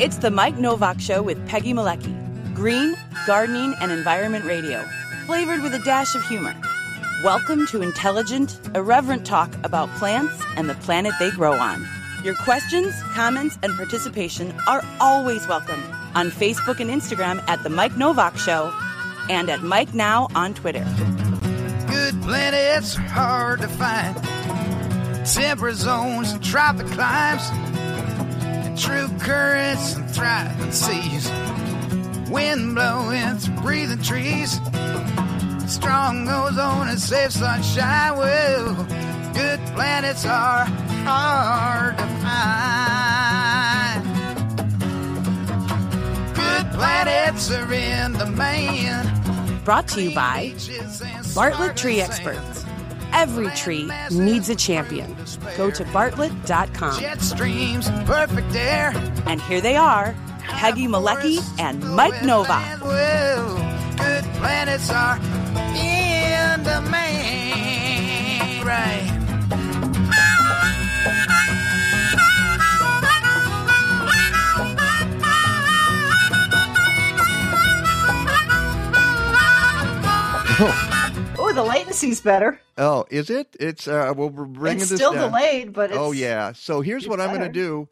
It's the Mike Nowak Show with Peggy Malecki. Green, gardening, and environment radio, flavored with a dash of humor. Welcome to intelligent, irreverent talk about plants and the planet they grow on. Your questions, comments, and participation are always welcome on Facebook and Instagram at The Mike Nowak Show and at Mike Now on Twitter. Good planets are hard to find. Temperate zones and tropic climes. True currents and thriving seas. Wind blowing through breathing trees. Strong ozone and safe sunshine. Well, good planets are hard to find. Good planets are in the man. Brought to you by Bartlett Tree Experts. Every tree needs a champion. Go to bartlett.com. Jet streams, perfect air. And here they are Peggy Malecki and Mike Nowak. Good planets are in the man. Right. Oh, the latency's better. Oh, is it? It's uh, well, we're bringing It's this still down. delayed, but it's oh yeah. So here's what I'm going to do.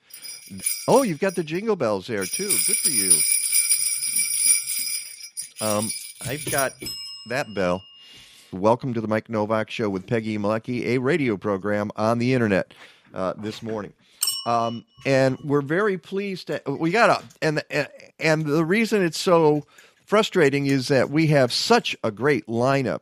Oh, you've got the jingle bells there too. Good for you. Um, I've got that bell. Welcome to the Mike Nowak Show with Peggy Malecki, a radio program on the internet uh, this morning. Um, and we're very pleased to we got a and and the reason it's so frustrating is that we have such a great lineup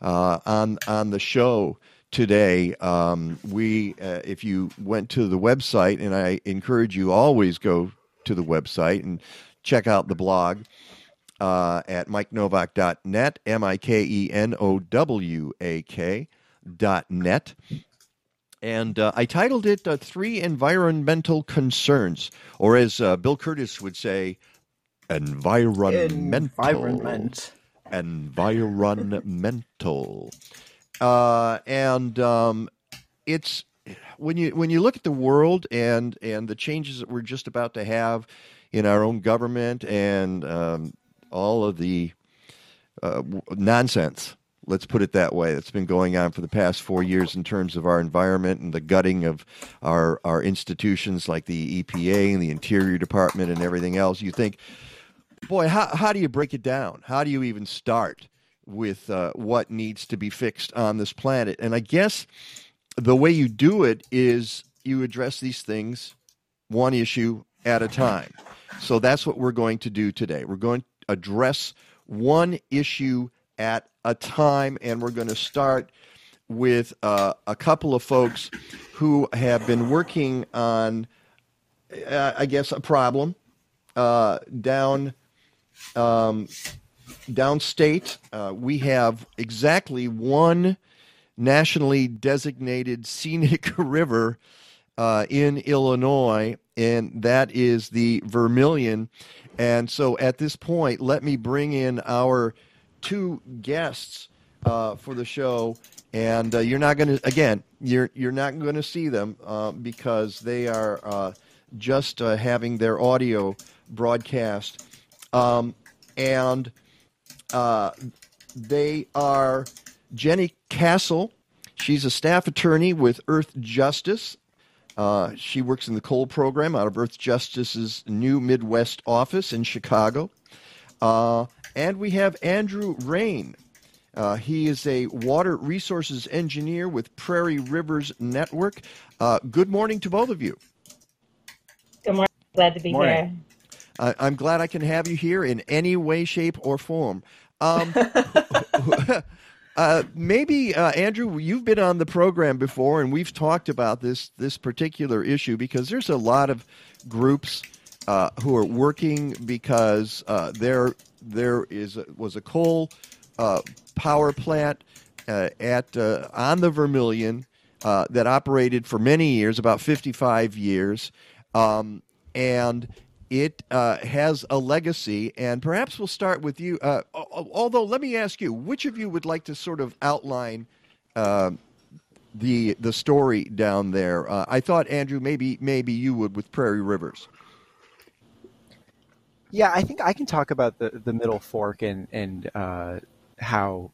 uh, on on the show today. Um, we, uh, if you went to the website, and I encourage you always go to the website and check out the blog uh, at mikenowak.net, m i k e n o w a k dot net. And uh, I titled it uh, Three Environmental Concerns, or as uh, Bill Curtis would say, environmental. environment. Environmental. Uh, and um, it's when you when you look at the world and and the changes that we're just about to have in our own government and um, all of the uh, nonsense. Let's put it that way. That's been going on for the past four years in terms of our environment and the gutting of our our institutions like the EPA and the Interior Department and everything else. You think, boy, how how do you break it down? How do you even start with uh, what needs to be fixed on this planet? And I guess the way you do it is you address these things one issue at a time. So that's what we're going to do today. We're going to address one issue at a time, and we're going to start with uh, a couple of folks who have been working on, uh, I guess, a problem uh, down um, downstate. Uh, we have exactly one nationally designated scenic river uh, in Illinois, and that is the Vermilion. And so at this point, let me bring in our two guests uh, for the show. And uh, you're not going to, again, you're, you're not going to see them uh, because they are uh, just having their audio broadcast. Um, and uh, they are Jenny Cassel. She's a staff attorney with Earth Justice. Uh, she works in the coal program out of Earth Justice's new Midwest office in Chicago. Uh, and we have Andrew Rehn. Uh, he is a water resources engineer with Prairie Rivers Network. Uh, good morning to both of you. Good morning. Glad to be Morning. here. I I'm glad I can have you here in any way, shape, or form. Um, uh, maybe uh, Andrew, you've been on the program before, and we've talked about this this particular issue because there's a lot of groups uh, who are working because uh, there there is was a coal uh, power plant uh, at on the Vermilion that operated for many years, about 55 years, um, and it uh, has a legacy. And perhaps we'll start with you. Uh, although, let me ask you, which of you would like to sort of outline? Uh, the the story down there. Uh, I thought Andrew maybe maybe you would with Prairie Rivers. Yeah, I think I can talk about the, the Middle Fork and and uh, how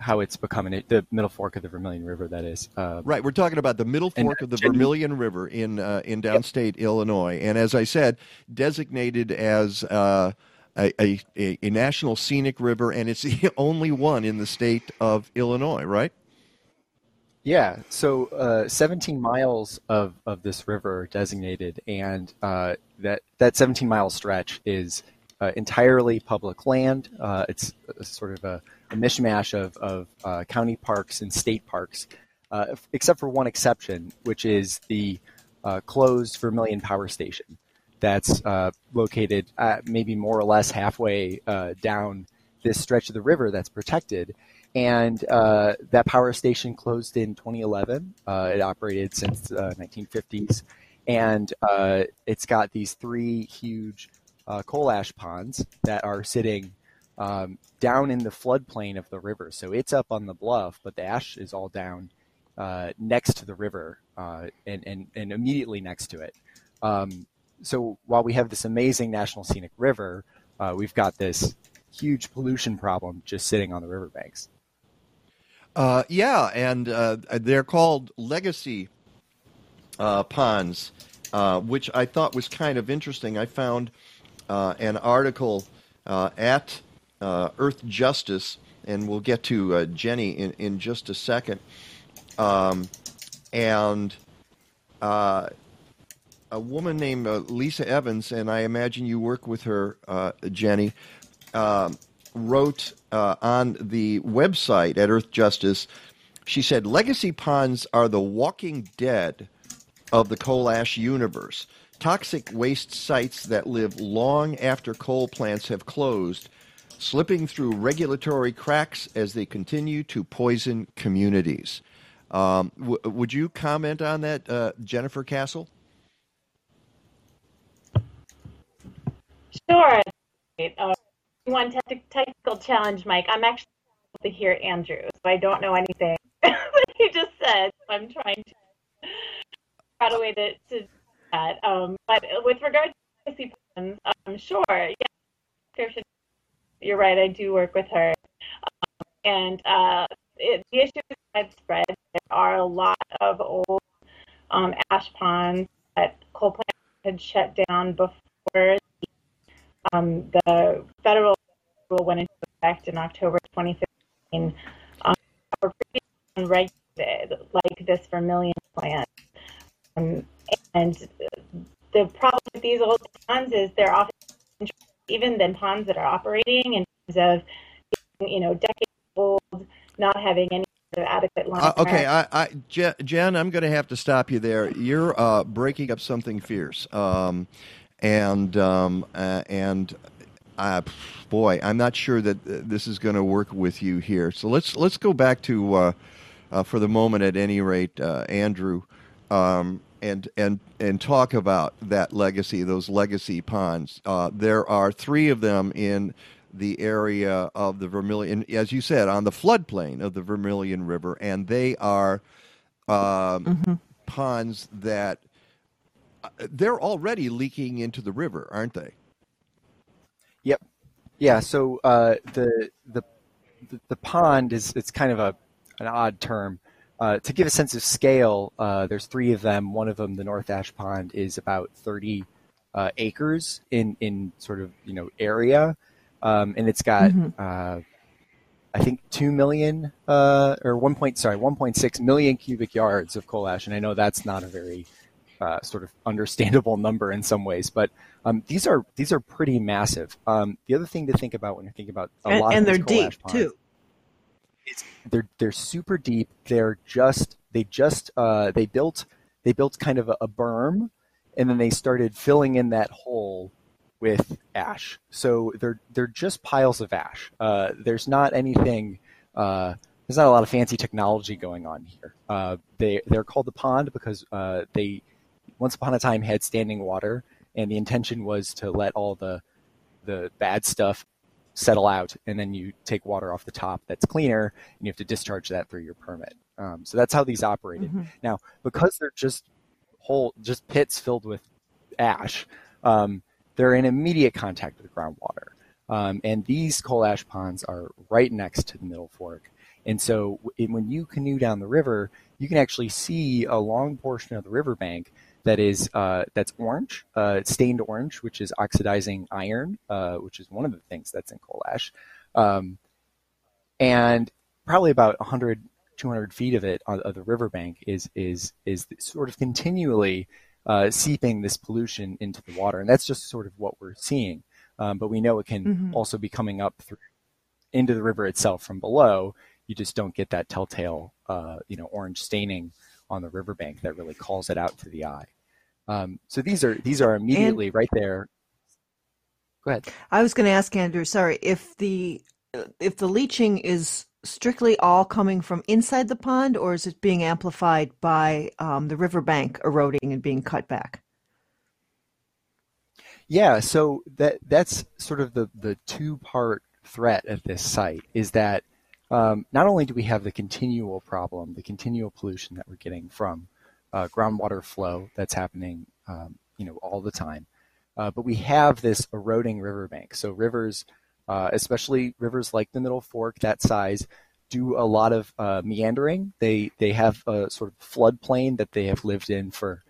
how it's becoming the Middle Fork of the Vermilion River. That is uh, right. We're talking about the Middle Fork of the Vermilion River in uh, in downstate yep. Illinois, and as I said, designated as uh, a, a, a national scenic river, and it's the only one in the state of Illinois. Right. Yeah, so uh, 17 miles of, of this river designated, and uh, that that 17 mile stretch is uh, entirely public land. Uh, it's sort of a, a mishmash of, of uh, county parks and state parks, uh, except for one exception, which is the closed Vermilion Power Station. That's located maybe more or less halfway down this stretch of the river that's protected and uh, that power station closed in 2011. Uh, it operated since uh, 1950s, and uh, it's got these three huge uh, coal ash ponds that are sitting um, down in the floodplain of the river. So it's up on the bluff, but the ash is all down uh, next to the river and, and, and immediately next to it. Um, so while we have this amazing national scenic river, we've got this huge pollution problem just sitting on the riverbanks. Uh, yeah, and uh, they're called legacy uh, ponds, uh, which I thought was kind of interesting. I found uh, an article uh, Earth Justice, and we'll get to Jenny in, in just a second. Um, and a woman named Lisa Evans, and I imagine you work with her, Jenny. Um, wrote uh, on the website at Earth Justice, she said, Legacy ponds are the walking dead of the coal ash universe. Toxic waste sites that live long after coal plants have closed, slipping through regulatory cracks as they continue to poison communities. Um, w- would you comment on that, uh, Jennifer Cassel? Sure. Uh, one te- technical challenge, Mike. I'm actually able to hear Andrew, so I don't know anything that he just said. I'm trying to find a way to, to do that. Um, but with regard to legacy ponds, um, sure, yeah, you're right. I do work with her, um, and uh, it, the issue is widespread. There are a lot of old um, ash ponds that coal plants had shut down before um, the federal rule went into effect in October 2015, um, were unregulated, like this Vermilion plant. Um, and the problem with these old ponds is they're often even than ponds that are operating in terms of you know decades old, not having any adequate line. Uh, okay, I, I, Jen, I'm going to have to stop you there. You're uh, breaking up something fierce. Um, and um, uh, and uh, boy, I'm not sure that this is going to work with you here. So let's let's go back to uh, uh for the moment, at any rate, uh, Andrew, um, and and and talk about that legacy, those legacy ponds. Uh, there are three of them in the area of the Vermilion, as you said, on the floodplain of the Vermilion River, and they are um, mm-hmm. ponds that they're already leaking into the river, aren't they? Yep. Yeah. So uh, the, the the the pond is it's kind of a an odd term. Uh, to give a sense of scale, uh, there's three of them. One of them, the North Ash Pond, is about 30 uh, acres in in sort of you know area, um, and it's got mm-hmm. Uh, I think two million uh, or one point sorry 1.6 million cubic yards of coal ash, and I know that's not a very uh, sort of understandable number in some ways, but um, these are these are pretty massive. Um, the other thing to think about when you're thinking about a and, lot and they're deep ponds, too. They're they're super deep. They're just they just uh, they built they built kind of a, a berm, and then they started filling in that hole with ash. So they're they're just piles of ash. Uh, there's not anything. Uh, there's not a lot of fancy technology going on here. Uh, they they're called the pond because uh, they once upon a time had standing water, and the intention was to let all the the bad stuff settle out, and then you take water off the top that's cleaner, and you have to discharge that through your permit. Um, so that's how these operated. Mm-hmm. Now, because they're just whole, just pits filled with ash, um, they're in immediate contact with groundwater. Um, and these coal ash ponds are right next to the Middle Fork. And so when you canoe down the river, you can actually see a long portion of the riverbank that is uh, that's orange, uh, stained orange, which is oxidizing iron, uh, which is one of the things that's in coal ash. Um, and probably about 100, 200 feet of it of the riverbank is is is sort of continually uh, seeping this pollution into the water, and that's just sort of what we're seeing. Um, but we know it can mm-hmm. also be coming up through into the river itself from below. You just don't get that telltale, uh, you know, orange staining on the riverbank that really calls it out to the eye. Um, so these are these are immediately and, right there. Go ahead. I was going to ask Andrew. Sorry, if the if the leaching is strictly all coming from inside the pond, or is it being amplified by um, the riverbank eroding and being cut back? Yeah, so that that's sort of the the two part threat at this site is that um, not only do we have the continual problem, the continual pollution that we're getting from uh, groundwater flow that's happening, um, you know, all the time, uh, but we have this eroding riverbank. So rivers uh, especially rivers like the Middle Fork, that size, do a lot of uh, meandering. They they have a sort of floodplain that they have lived in for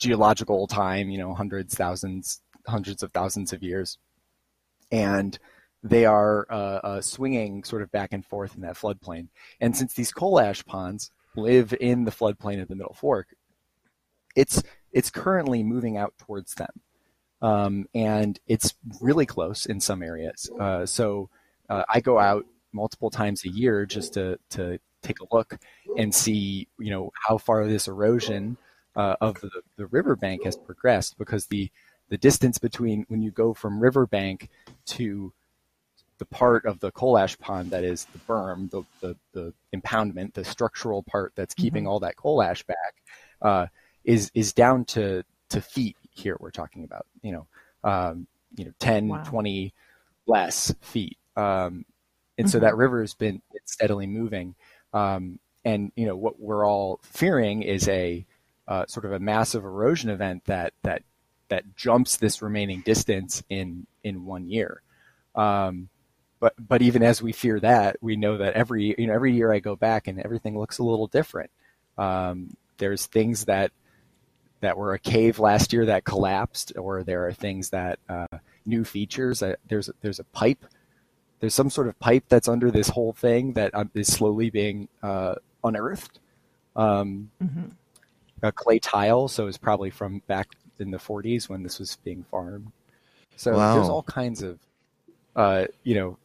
geological time, you know, hundreds, thousands, hundreds of thousands of years, and they are uh, uh, swinging sort of back and forth in that floodplain. And since these coal ash ponds live in the floodplain of the Middle Fork, it's it's currently moving out towards them um, and it's really close in some areas. Uh, so uh, I go out multiple times a year just to to take a look and see, you know, how far this erosion uh, of the, the riverbank has progressed because the the distance between when you go from riverbank to the part of the coal ash pond that is the berm, the, the, the impoundment, the structural part that's keeping mm-hmm. all that coal ash back, uh, is is down to to feet here we're talking about, you know, um, you know, 10, wow. 20 less feet. Um, and mm-hmm. so that river has been steadily moving. Um, and, you know, what we're all fearing is a uh, sort of a massive erosion event that, that, that jumps this remaining distance in, in one year. Um, but, but even as we fear that, we know that every, you know, every year I go back and everything looks a little different. Um, there's things that that were a cave last year that collapsed, or there are things that uh, new features. Uh, there's there's a pipe. There's some sort of pipe that's under this whole thing that um, slowly being uh, unearthed. Um, mm-hmm. A clay tile, so it's probably from back in the 40s when this was being farmed. So wow. there's all kinds of, uh, you know,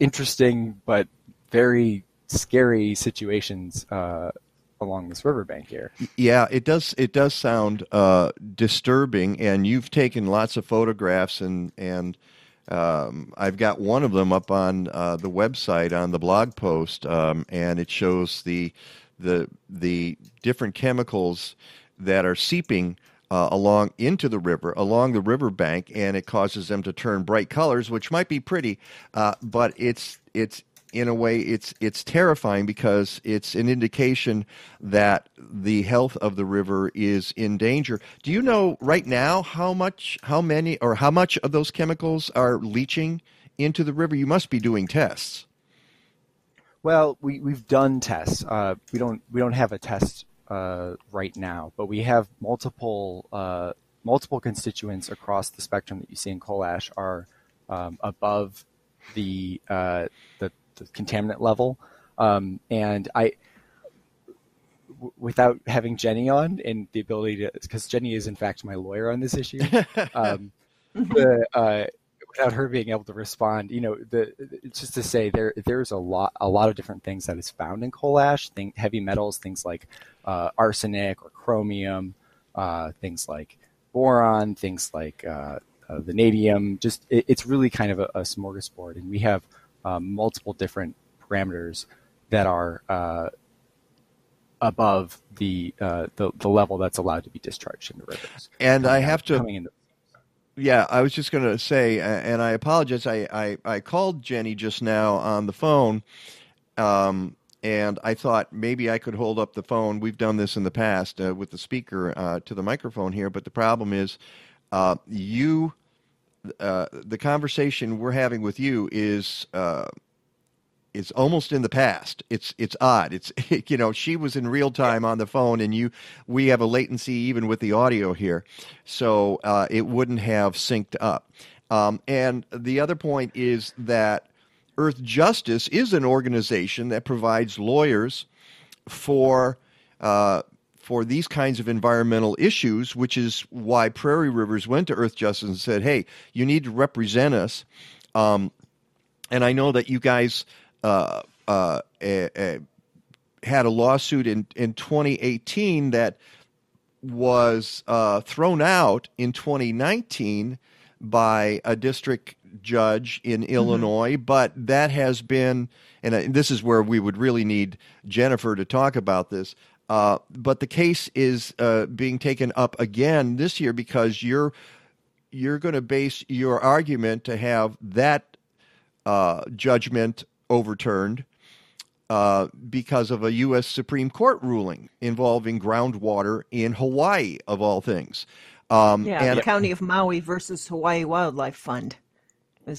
interesting but very scary situations uh, along this riverbank here. Yeah, it does. It does sound uh, disturbing, and you've taken lots of photographs, and and um, I've got one of them up on uh, the website on the blog post, um, and it shows the the the different chemicals that are seeping. Uh, along into the river, along the riverbank, and it causes them to turn bright colors, which might be pretty, uh, but it's it's in a way it's it's terrifying because it's an indication that the health of the river is in danger. Do you know right now how much how many or how much of those chemicals are leaching into the river? You must be doing tests. Well, we we've done tests. Uh, we don't we don't have a test right now, but we have multiple uh, multiple constituents across the spectrum that you see in coal ash are um, above the uh, the the contaminant level. Um, and I without having Jenny on and the ability to, because Jenny is in fact my lawyer on this issue, um, the, uh, without her being able to respond, you know, the just to say there there's a lot a lot of different things that is found in coal ash, thing, heavy metals, things like uh, arsenic or chromium, uh, things like boron, things like uh, uh vanadium. Just it, it's really kind of a, a smorgasbord, and we have um, multiple different parameters that are uh, above the, uh, the, the level that's allowed to be discharged into rivers. And I have to. Yeah, I was just going to say, and I apologize. I, I, I, called Jenny just now on the phone, um, and I thought maybe I could hold up the phone. We've done this in the past uh, with the speaker uh, to the microphone here, but the problem is uh, you, uh, the conversation we're having with you is uh, is almost in the past. It's it's odd. It's you know she was in real time on the phone, and you we have a latency even with the audio here, so uh, it wouldn't have synced up. Um, and the other point is that Earth Justice is an organization that provides lawyers for uh, for these kinds of environmental issues, which is why Prairie Rivers went to Earth Justice and said, "Hey, you need to represent us." Um, and I know that you guys uh, uh, had a lawsuit in in 2018 that was uh, thrown out in 2019 by a district judge in mm-hmm. Illinois, but that has been, and this is where we would really need Jennifer to talk about this. Uh, but the case is uh, being taken up again this year because you're you're going to base your argument to have that uh, judgment overturned uh, because of a U.S. Supreme Court ruling involving groundwater in Hawaii, of all things. Um, yeah, and, the County of Maui versus Hawaii Wildlife Fund.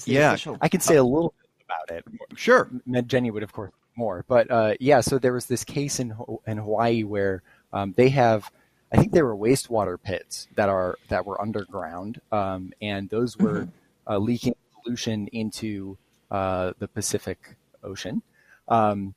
yeah, official. I can say a little bit about it. Sure, Jenny would, of course, more. But uh, yeah, so there was this case in in Hawaii where um, they have, I think there were wastewater pits that are that were underground, um, and those were mm-hmm. uh, leaking pollution into uh, the Pacific Ocean. Um,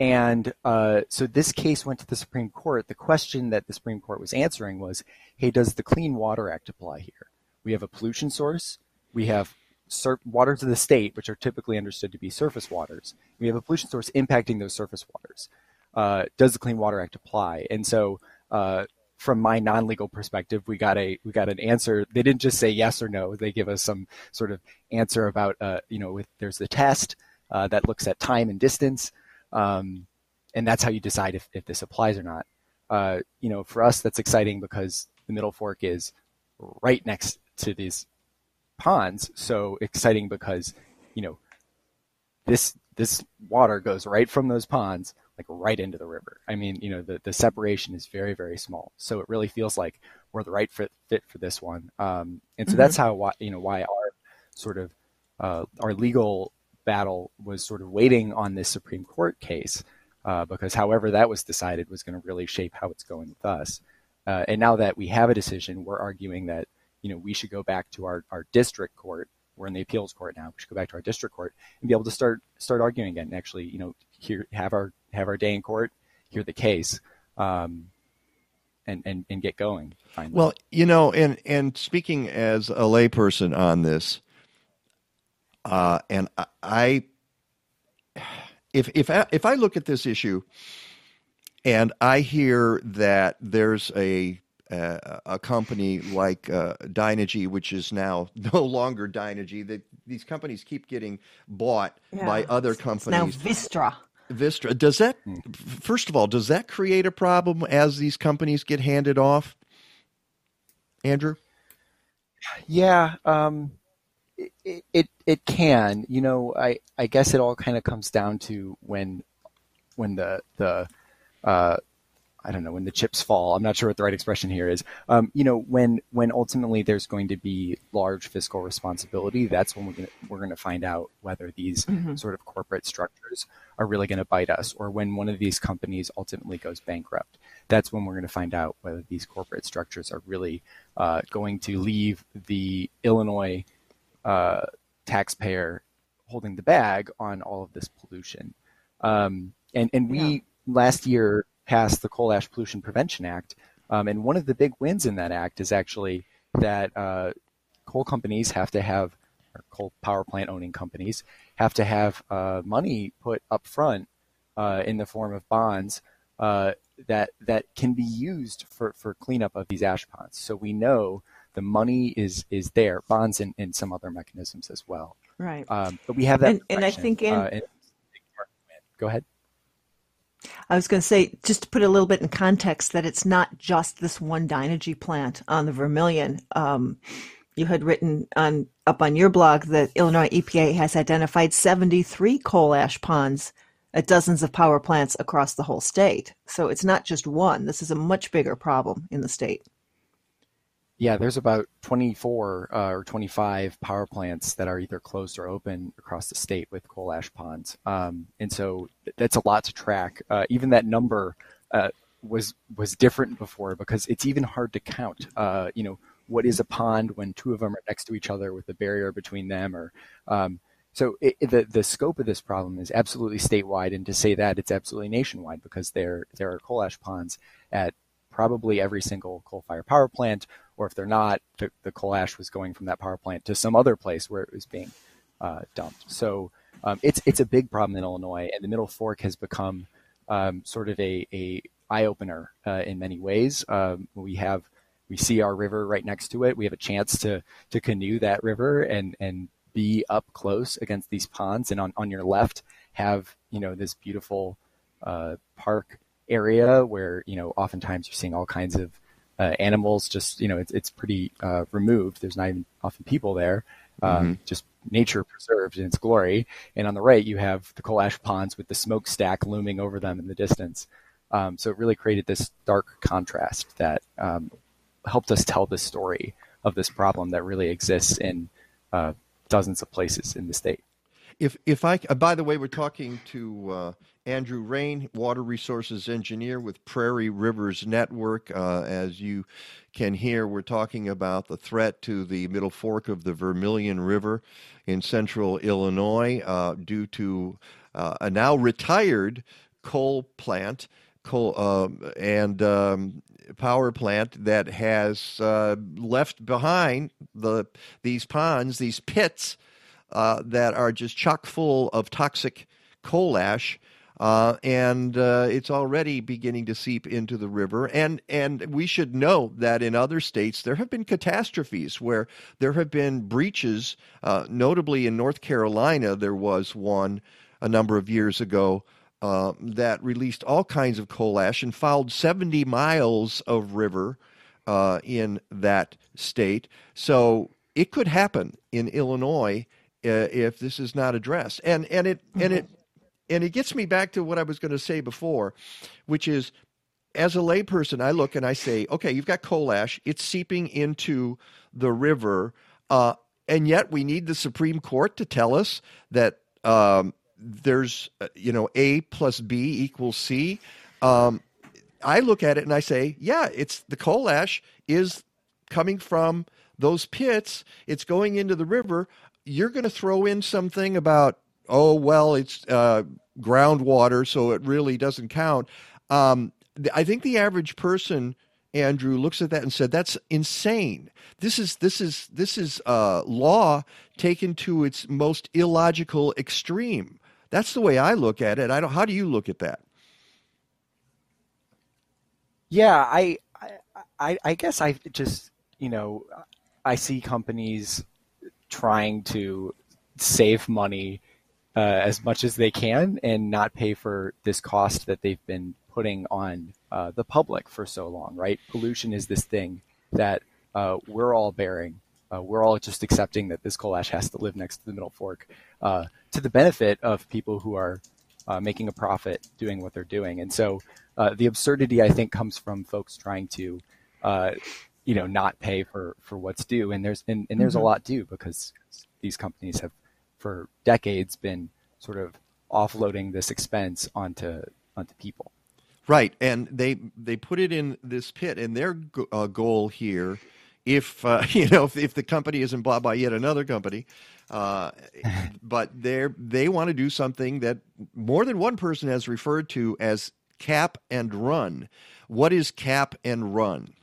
and uh, so this case went to the Supreme Court. The question that the Supreme Court was answering was, "Hey, does the Clean Water Act apply here? We have a pollution source. We have sur- waters of the state, which are typically understood to be surface waters. We have a pollution source impacting those surface waters. Uh, does the Clean Water Act apply? And so, uh, from my non-legal perspective, we got a we got an answer. They didn't just say yes or no. They give us some sort of answer about uh, you know, with there's the test uh, that looks at time and distance, um, and that's how you decide if, if this applies or not. Uh, you know, for us, that's exciting because the Middle Fork is right next to these ponds so exciting because you know this this water goes right from those ponds like right into the river. I mean, you know, the, the separation is very, very small. So it really feels like we're the right fit, fit for this one. Um, and so mm-hmm. that's how, you know, why our sort of, uh, our legal battle was sort of waiting on this Supreme Court case, uh, because however that was decided was going to really shape how it's going with us. Uh, and now that we have a decision, we're arguing that you know, we should go back to our, our district court. We're in the appeals court now. We should go back to our district court and be able to start start arguing again. And actually, you know, hear have our have our day in court, hear the case, um, and, and and get going. Finally. Well, you know, and and speaking as a layperson on this, uh, and I, I if if I, if I look at this issue and I hear that there's a uh, a company like uh, Dynegy, which is now no longer Dynegy. That these companies keep getting bought yeah. by other companies. It's now Vistra. Vistra. Does that, first of all, does that create a problem as these companies get handed off? Andrew? Yeah, um, it, it it can. You know, I I guess it all kind of comes down to when when the the uh, I don't know when the chips fall. I'm not sure what the right expression here is. Um, you know, when when ultimately there's going to be large fiscal responsibility, that's when we're gonna, we're going to find out whether these mm-hmm. sort of corporate structures are really going to bite us, or when one of these companies ultimately goes bankrupt. That's when we're going to find out whether these corporate structures are really uh, going to leave the Illinois uh, taxpayer holding the bag on all of this pollution. Um, and and we yeah. last year passed the Coal Ash Pollution Prevention Act. Um, and one of the big wins in that act is actually that uh, coal companies have to have, or coal power plant owning companies have to have uh, money put up front uh, in the form of bonds uh, that that can be used for, for cleanup of these ash ponds. So we know the money is is there, bonds and, and some other mechanisms as well. Right. Um, but we have that. And, and I think in, uh, go ahead. I was going to say, just to put a little bit in context, that it's not just this one Dynegy plant on the Vermilion. Um, you had written on up on your blog that Illinois EPA has identified 73 coal ash ponds at dozens of power plants across the whole state. So it's not just one. This is a much bigger problem in the state. Yeah, there's about 24 uh, or 25 power plants that are either closed or open across the state with coal ash ponds, um, and so that's a lot to track. Uh, even that number uh, was was different before because it's even hard to count. Uh, you know, what is a pond when two of them are next to each other with a barrier between them, or um, so it, the the scope of this problem is absolutely statewide, and to say that it's absolutely nationwide because there there are coal ash ponds at probably every single coal-fired power plant, or if they're not, the, the, coal ash was going from that power plant to some other place where it was being uh, dumped. So um, it's it's a big problem in Illinois, and the Middle Fork has become um, sort of a, a eye opener uh, in many ways. Um, we have we see our river right next to it. We have a chance to to canoe that river and and be up close against these ponds. And on on your left have you know this beautiful uh, park area where you know oftentimes you're seeing all kinds of uh, animals. Just you know, it's it's pretty uh, removed. There's not even often people there. Um, mm-hmm. Just nature preserved in its glory. And on the right, you have the coal ash ponds with the smokestack looming over them in the distance. Um, so it really created this dark contrast that um, helped us tell the story of this problem that really exists in uh, dozens of places in the state. If if I uh, by the way, we're talking to uh, Andrew Rehn, water resources engineer with Prairie Rivers Network. Uh, as you can hear, we're talking about the threat to the middle fork of the Vermilion River in central Illinois uh, due to uh, a now retired coal plant. Coal um, and um, power plant that has uh, left behind the these ponds, these pits uh, that are just chock full of toxic coal ash. Uh, and uh, it's already beginning to seep into the river. And and we should know that in other states there have been catastrophes where there have been breaches. Uh, notably in North Carolina, there was one a number of years ago uh, that released all kinds of coal ash and fouled 70 miles of river uh, in that state. So it could happen in Illinois uh, if this is not addressed. And and it and it and it gets me back to what I was going to say before, which is as a layperson, I look and I say, okay, you've got coal ash, it's seeping into the river, uh, and yet we need the Supreme Court to tell us that um, there's, uh, you know, A plus B equals C. Um, I look at it and I say, yeah, it's the coal ash is coming from those pits. It's going into the river you're going to throw in something about oh well it's uh, groundwater so it really doesn't count. Um, i think the average person andrew looks at that and said that's insane. This is this is this is uh, law taken to its most illogical extreme. That's the way i look at it. I don't how do you look at that? Yeah i i i guess i just you know i see companies trying to save money uh, as much as they can and not pay for this cost that they've been putting on uh, the public for so long, right? Pollution is this thing that uh, we're all bearing. Uh, we're all just accepting that this coal ash has to live next to the middle fork uh, to the benefit of people who are uh, making a profit doing what they're doing. And so the absurdity, I think, comes from folks trying to you know not pay for for what's due and there's and, and there's mm-hmm. a lot due because these companies have for decades been sort of offloading this expense onto onto people right and they they put it in this pit and their uh, goal here if uh, you know if, if, the company isn't bought by yet another company uh, but they they want to do something that more than one person has referred to as cap and run what is cap and run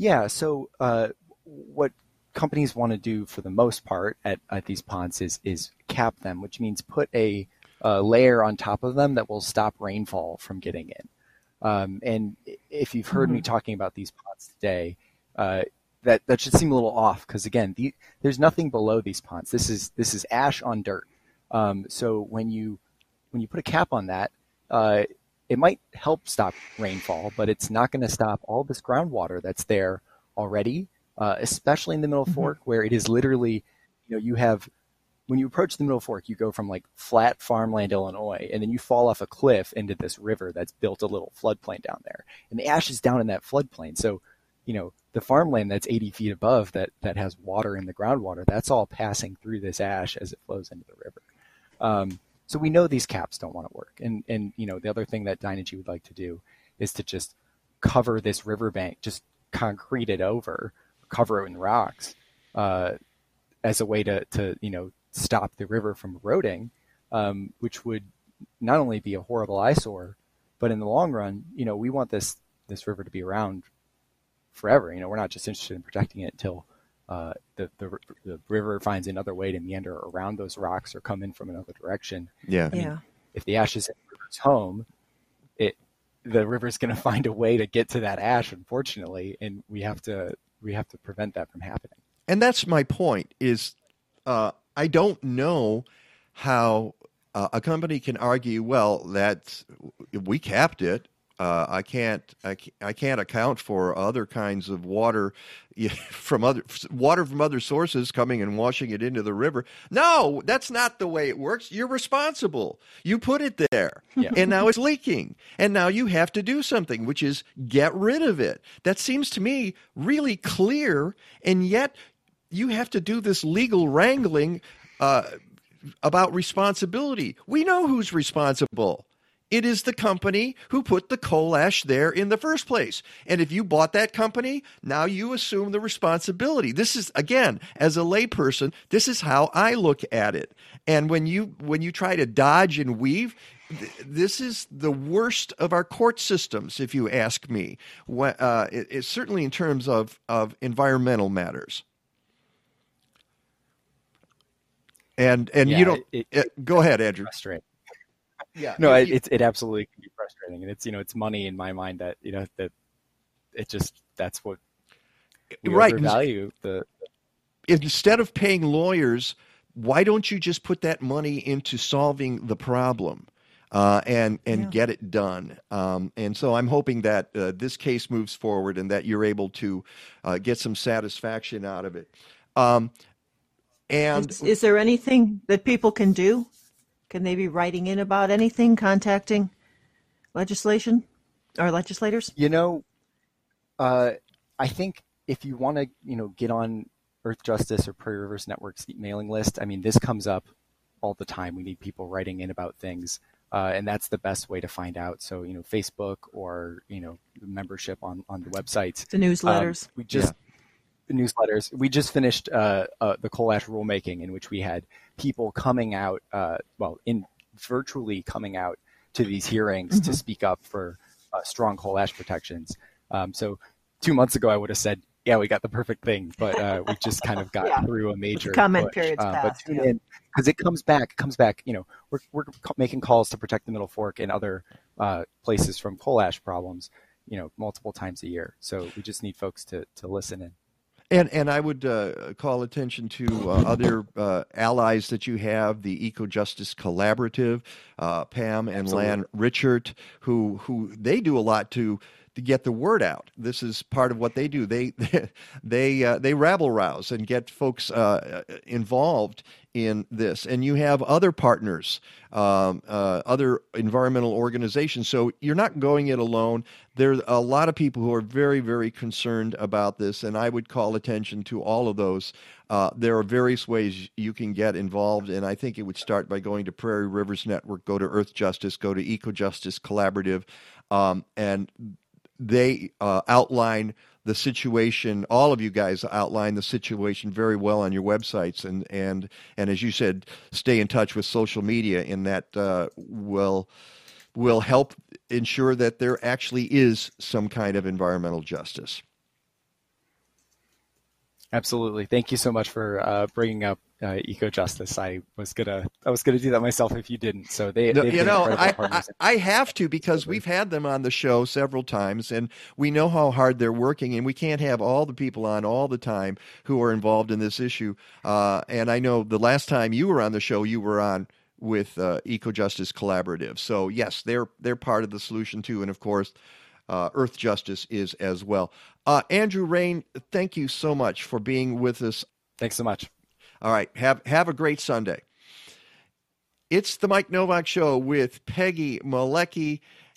yeah. So uh, what companies want to do for the most part at, at these ponds is is cap them, which means put a, a layer on top of them that will stop rainfall from getting in. Um, and if you've heard mm-hmm. me talking about these ponds today, uh, that that should seem a little off because again, the, there's nothing below these ponds. This is this is ash on dirt. Um, so when you when you put a cap on that, uh, it might help stop rainfall, but it's not going to stop all this groundwater that's there already, uh, especially in the Middle mm-hmm. Fork, where it is literally, you know, you have when you approach the Middle Fork, you go from like flat farmland Illinois, and then you fall off a cliff into this river that's built a little floodplain down there, and the ash is down in that floodplain. So you know, the farmland that's 80 feet above that, that has water in the groundwater, that's all passing through this ash as it flows into the river. Um, so we know these caps don't want to work. And, and, you know, the other thing that Dynegy would like to do is to just cover this riverbank, just concrete it over, cover it in rocks, uh, as a way to, to, you know, stop the river from eroding, um, which would not only be a horrible eyesore, but in the long run, you know, we want this, this river to be around forever. You know, we're not just interested in protecting it until uh, the, the, the river finds another way to meander around those rocks or come in from another direction. Yeah. I mean, Yeah. if the ash is in the river's home, it the river's going to find a way to get to that ash, unfortunately, and we have to we have to prevent that from happening. and that's my point is uh, i don't know how uh, a company can argue well that we capped it uh, I can't, I can't I can't account for other kinds of water from other water from other sources coming and washing it into the river. No, that's not the way it works. You're responsible. You put it there, Yeah. and now it's leaking, and now you have to do something, which is get rid of it. That seems to me really clear, and yet you have to do this legal wrangling uh, about responsibility. We know who's responsible. It is the company who put the coal ash there in the first place. And if you bought that company, now you assume the responsibility. This is again, as a layperson, this is how I look at it. And when you when you try to dodge and weave, th- this is the worst of our court systems, if you ask me. Uh, it, it's certainly in terms of of environmental matters. And and Yeah, you don't it- uh, go ahead, Andrew. Frustrating. Yeah, No, you- it, it's it absolutely can be frustrating, and it's you know it's money in my mind that you know that it just that's what we right. overvalue the instead of paying lawyers, why don't you just put that money into solving the problem uh, and and Yeah. get it done? Um, and so I'm hoping that uh, this case moves forward and that you're able to uh, get some satisfaction out of it. Um, and Is, is there anything that people can do? Can they be writing in about anything, contacting legislation or legislators? You know, uh, I think if you want to, you know, get on Earth Justice or Prairie Rivers Network's mailing list, I mean, this comes up all the time. We need people writing in about things, uh, and that's the best way to find out. So, you know, Facebook or you know, membership on on the websites. The newsletters. Um, we just the newsletters. We just finished uh, uh, the coal ash rulemaking, in which we had people coming out, uh, well, in virtually coming out to these hearings to speak up for uh, strong coal ash protections. Um, so two months ago, I would have said, "Yeah, we got the perfect thing," but uh, we just kind of got Yeah. through a major comment push. period's Uh, but tune yeah. in because it comes back. It comes back. You know, we're we're making calls to protect the Middle Fork and other uh, places from coal ash problems. You know, multiple times a year. So we just need folks to to listen in. And and I would uh, call attention to uh, other uh, allies that you have, the Eco Justice Collaborative, uh, Pam and Lan Richart, who who they do a lot to to get the word out. This is part of what they do. They they uh, they rabble rouse and get folks uh, involved in this. And you have other partners, um, uh, other environmental organizations. So you're not going it alone. There are a lot of people who are very, very concerned about this, and I would call attention to all of those. Uh, there are various ways you can get involved, and I think it would start by going to Prairie Rivers Network, go to Earth Justice, go to Eco Justice Collaborative, um, and they uh, outline the situation. All of you guys outline the situation very well on your websites, and and and as you said, stay in touch with social media, and that uh, will will help ensure that there actually is some kind of environmental justice. Absolutely. Thank you so much for uh, bringing up uh, eco justice. I was gonna I was gonna do that myself if you didn't. So they, No, you know, I, I. I have to because we've had them on the show several times, and we know how hard they're working, and we can't have all the people on all the time who are involved in this issue. Uh, and I know the last time you were on the show, you were on with uh, Eco Justice Collaborative. So yes, they're they're part of the solution too, and of course. Uh, Earth Justice is as well. Uh, Andrew Rehn, thank you so much for being with us Thanks so much. All right. Have have a great Sunday. It's the Mike Nowak Show with Peggy Malecki